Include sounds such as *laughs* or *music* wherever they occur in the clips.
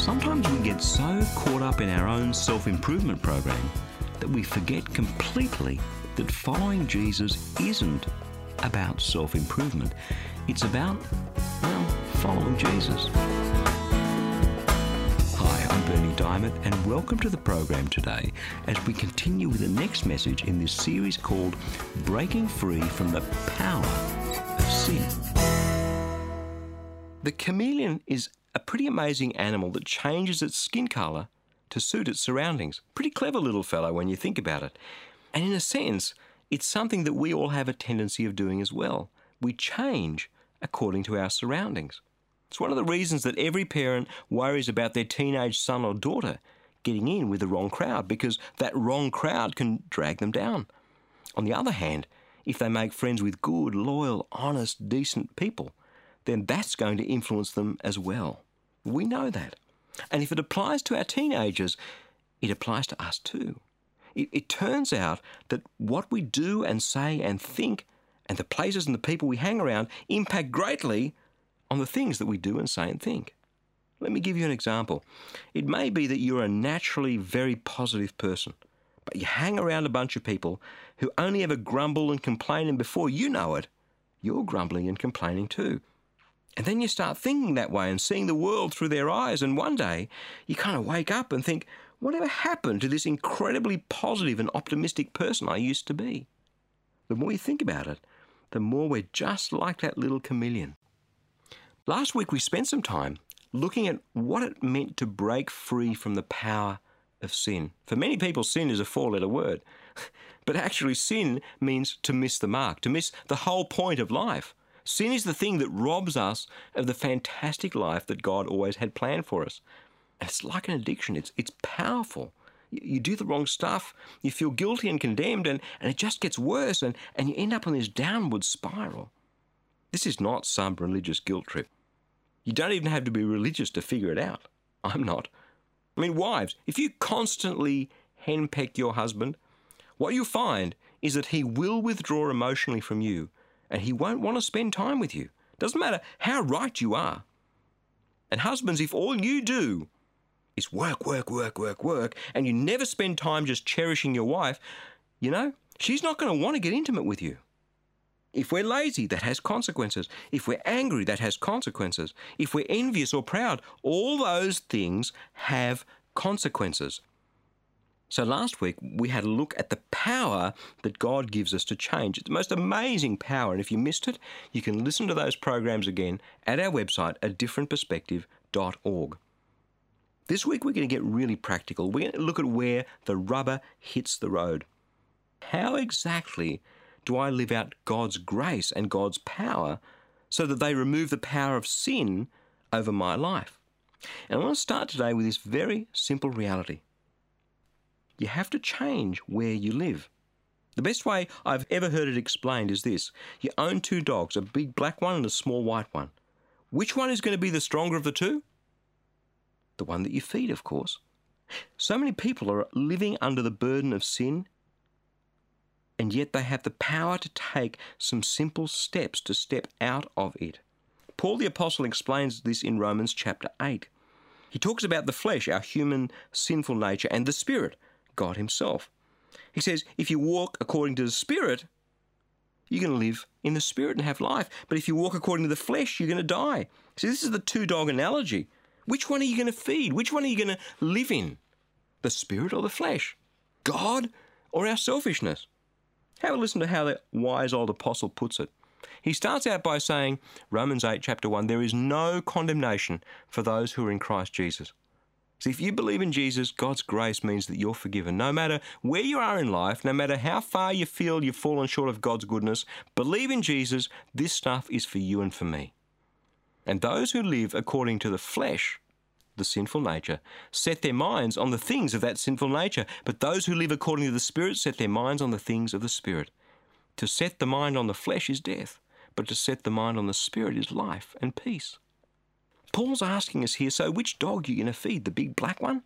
Sometimes we get so caught up in our own self improvement program that we forget completely that following Jesus isn't about self improvement. It's about, well, following Jesus. Hi, I'm Berni Dymet, and welcome to the program today as we continue with the next message in this series called Breaking Free from the Power of Sin. The chameleon is a pretty amazing animal that changes its skin colour to suit its surroundings. Pretty clever little fellow when you think about it. And in a sense, it's something that we all have a tendency of doing as well. We change according to our surroundings. It's one of the reasons that every parent worries about their teenage son or daughter getting in with the wrong crowd because that wrong crowd can drag them down. On the other hand, if they make friends with good, loyal, honest, decent people, then that's going to influence them as well. We know that. And if it applies to our teenagers, it applies to us too. It, it, turns out that what we do and say and think, and the places and the people we hang around, impact greatly on the things that we do and say and think. Let me give you an example. It may be that you're a naturally very positive person, but you hang around a bunch of people who only ever grumble and complain, and before you know it, you're grumbling and complaining too. And then you start thinking that way and seeing the world through their eyes. And one day you kind of wake up and think, whatever happened to this incredibly positive and optimistic person I used to be? The more you think about it, the more we're just like that little chameleon. Last week we spent some time looking at what it meant to break free from the power of sin. For many people, sin is a four letter word. *laughs* But actually, sin means to miss the mark, to miss the whole point of life. Sin is the thing that robs us of the fantastic life that God always had planned for us. And it's like an addiction, it's, it's powerful. You, do the wrong stuff, you feel guilty and condemned, and, and it just gets worse, and, and you end up on this downward spiral. This is not some religious guilt trip. You don't even have to be religious to figure it out. I'm not. I mean, wives, if you constantly henpeck your husband, what you find is that he will withdraw emotionally from you and he won't want to spend time with you. Doesn't matter how right you are. And husbands, if all you do is work, work, work, work, work, and you never spend time just cherishing your wife, you know, she's not going to want to get intimate with you. If we're lazy, that has consequences. If we're angry, that has consequences. If we're envious or proud, all those things have consequences. So last week we had a look at the power that God gives us to change. It's the most amazing power, and if you missed it, you can listen to those programs again at our website, a differentperspective.org. This week we're going to get really practical. We're going to look at where the rubber hits the road. How exactly do I live out God's grace and God's power so that they remove the power of sin over my life? And I want to start today with this very simple reality you have to change where you live. The best way I've ever heard it explained is this you own two dogs, a big black one and a small white one. Which one is going to be the stronger of the two? The one that you feed, of course. So many people are living under the burden of sin, and yet they have the power to take some simple steps to step out of it. Paul the Apostle explains this in Romans chapter 8. He talks about the flesh, our human sinful nature, and the spirit, God Himself. He says, if you walk according to the Spirit, you're going to live in the Spirit and have life. But if you walk according to the flesh, you're going to die. See, this is the two dog analogy. Which one are you going to feed? Which one are you going to live in? The Spirit or the flesh? God or our selfishness? Have a listen to how the wise old apostle puts it. He starts out by saying, Romans 8, chapter 1, there is no condemnation for those who are in Christ Jesus. See, if you believe in Jesus, God's grace means that you're forgiven. No matter where you are in life, no matter how far you feel you've fallen short of God's goodness, believe in Jesus. This stuff is for you and for me. And those who live according to the flesh, the sinful nature, set their minds on the things of that sinful nature. But those who live according to the Spirit set their minds on the things of the Spirit. To set the mind on the flesh is death, but to set the mind on the Spirit is life and peace. Paul's asking us here so which dog are you going to feed, the big black one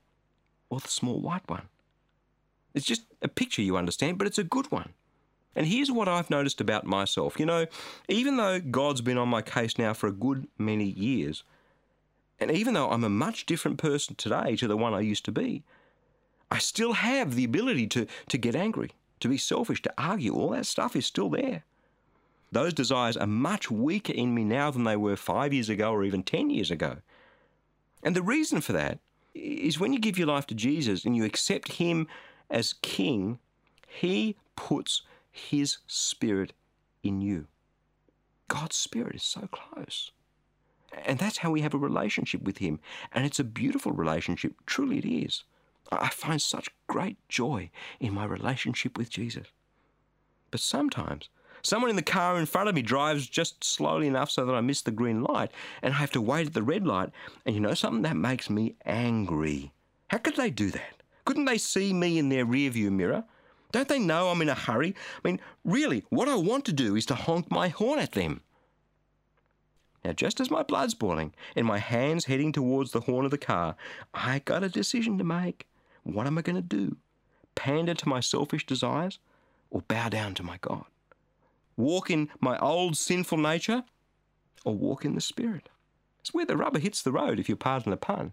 or the small white one? It's just a picture, you understand, but it's a good one. And here's what I've noticed about myself. You know, even though God's been on my case now for a good many years, And even though I'm a much different person today to the one I used to be, I still have the ability to, to get angry, to be selfish, to argue. All that stuff is still there. Those desires are much weaker in me now than they were five years ago or even 10 years ago. And the reason for that is when you give your life to Jesus and you accept Him as King, He puts His Spirit in you. God's Spirit is so close. And that's how we have a relationship with Him. And it's a beautiful relationship. Truly, it is. I find such great joy in my relationship with Jesus. But sometimes, someone in the car in front of me drives just slowly enough so that I miss the green light, and I have to wait at the red light. And you know something? That makes me angry. How could they do that? Couldn't they see me in their rearview mirror? Don't they know I'm in a hurry? I mean, really, what I want to do is to honk my horn at them. Now, just as my blood's boiling and my hand's heading towards the horn of the car, I got a decision to make. What am I going to do? Pander to my selfish desires or bow down to my God? Walk in my old sinful nature or walk in the Spirit? It's where the rubber hits the road, if you pardon the pun.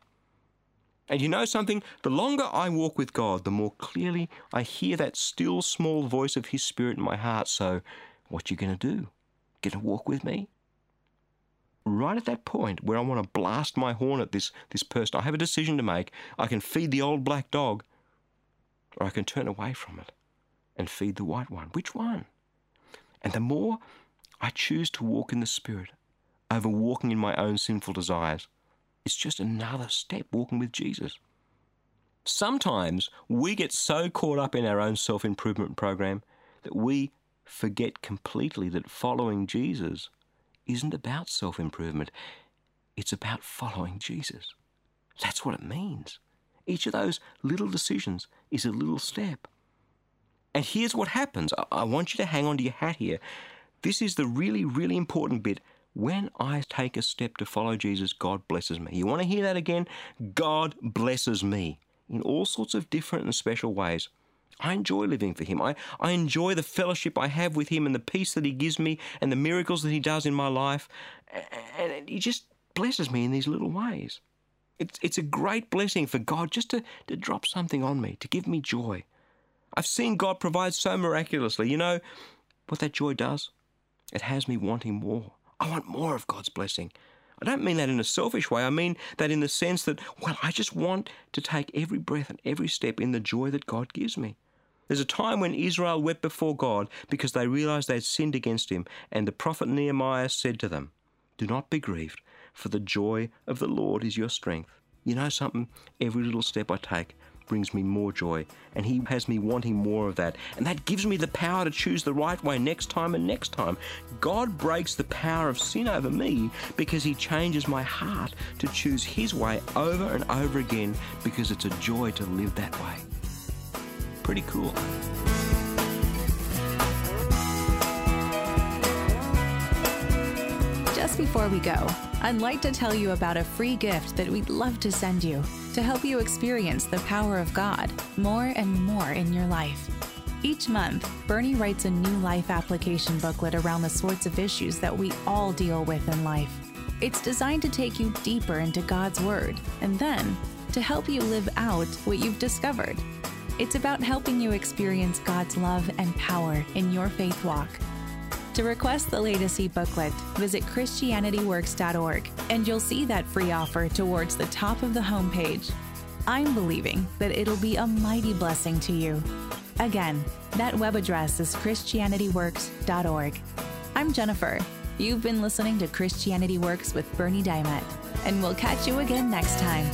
And you know something? The longer I walk with God, the more clearly I hear that still small voice of His Spirit in my heart. So, what you going to do? Going to walk with me? right at that point where I want to blast my horn at this, this person, I have a decision to make. I can feed the old black dog, or I can turn away from it and feed the white one. Which one? And the more I choose to walk in the Spirit over walking in my own sinful desires, it's just another step walking with Jesus. Sometimes we get so caught up in our own self improvement program that we forget completely that following Jesus isn't about self improvement, it's about following Jesus. That's what it means. Each of those little decisions is a little step. And here's what happens I want you to hang on to your hat here. This is the really, really important bit. When I take a step to follow Jesus, God blesses me. You want to hear that again? God blesses me in all sorts of different and special ways. I enjoy living for Him. I, I enjoy the fellowship I have with Him and the peace that He gives me and the miracles that He does in my life. And He just blesses me in these little ways. It's, it's a great blessing for God just to, to drop something on me, to give me joy. I've seen God provide so miraculously. You know what that joy does? It has me wanting more. I want more of God's blessing. I don't mean that in a selfish way. I mean that in the sense that, well, I just want to take every breath and every step in the joy that God gives me. There's a time when Israel wept before God because they realized they had sinned against him, and the prophet Nehemiah said to them, Do not be grieved, for the joy of the Lord is your strength. You know something? Every little step I take brings me more joy, and He has me wanting more of that. And that gives me the power to choose the right way next time and next time. God breaks the power of sin over me because He changes my heart to choose His way over and over again because it's a joy to live that way pretty cool. Just before we go, I'd like to tell you about a free gift that we'd love to send you to help you experience the power of God more and more in your life. Each month, Berni writes a new life application booklet around the sorts of issues that we all deal with in life. It's designed to take you deeper into God's Word and then to help you live out what you've discovered. It's about helping you experience God's love and power in your faith walk. To request the latest e-booklet, visit ChristianityWorks.org and you'll see that free offer towards the top of the homepage. I'm believing that it'll be a mighty blessing to you. Again, that web address is ChristianityWorks.org. I'm Jennifer. You've been listening to Christianity Works with Berni Dymet, and we'll catch you again next time.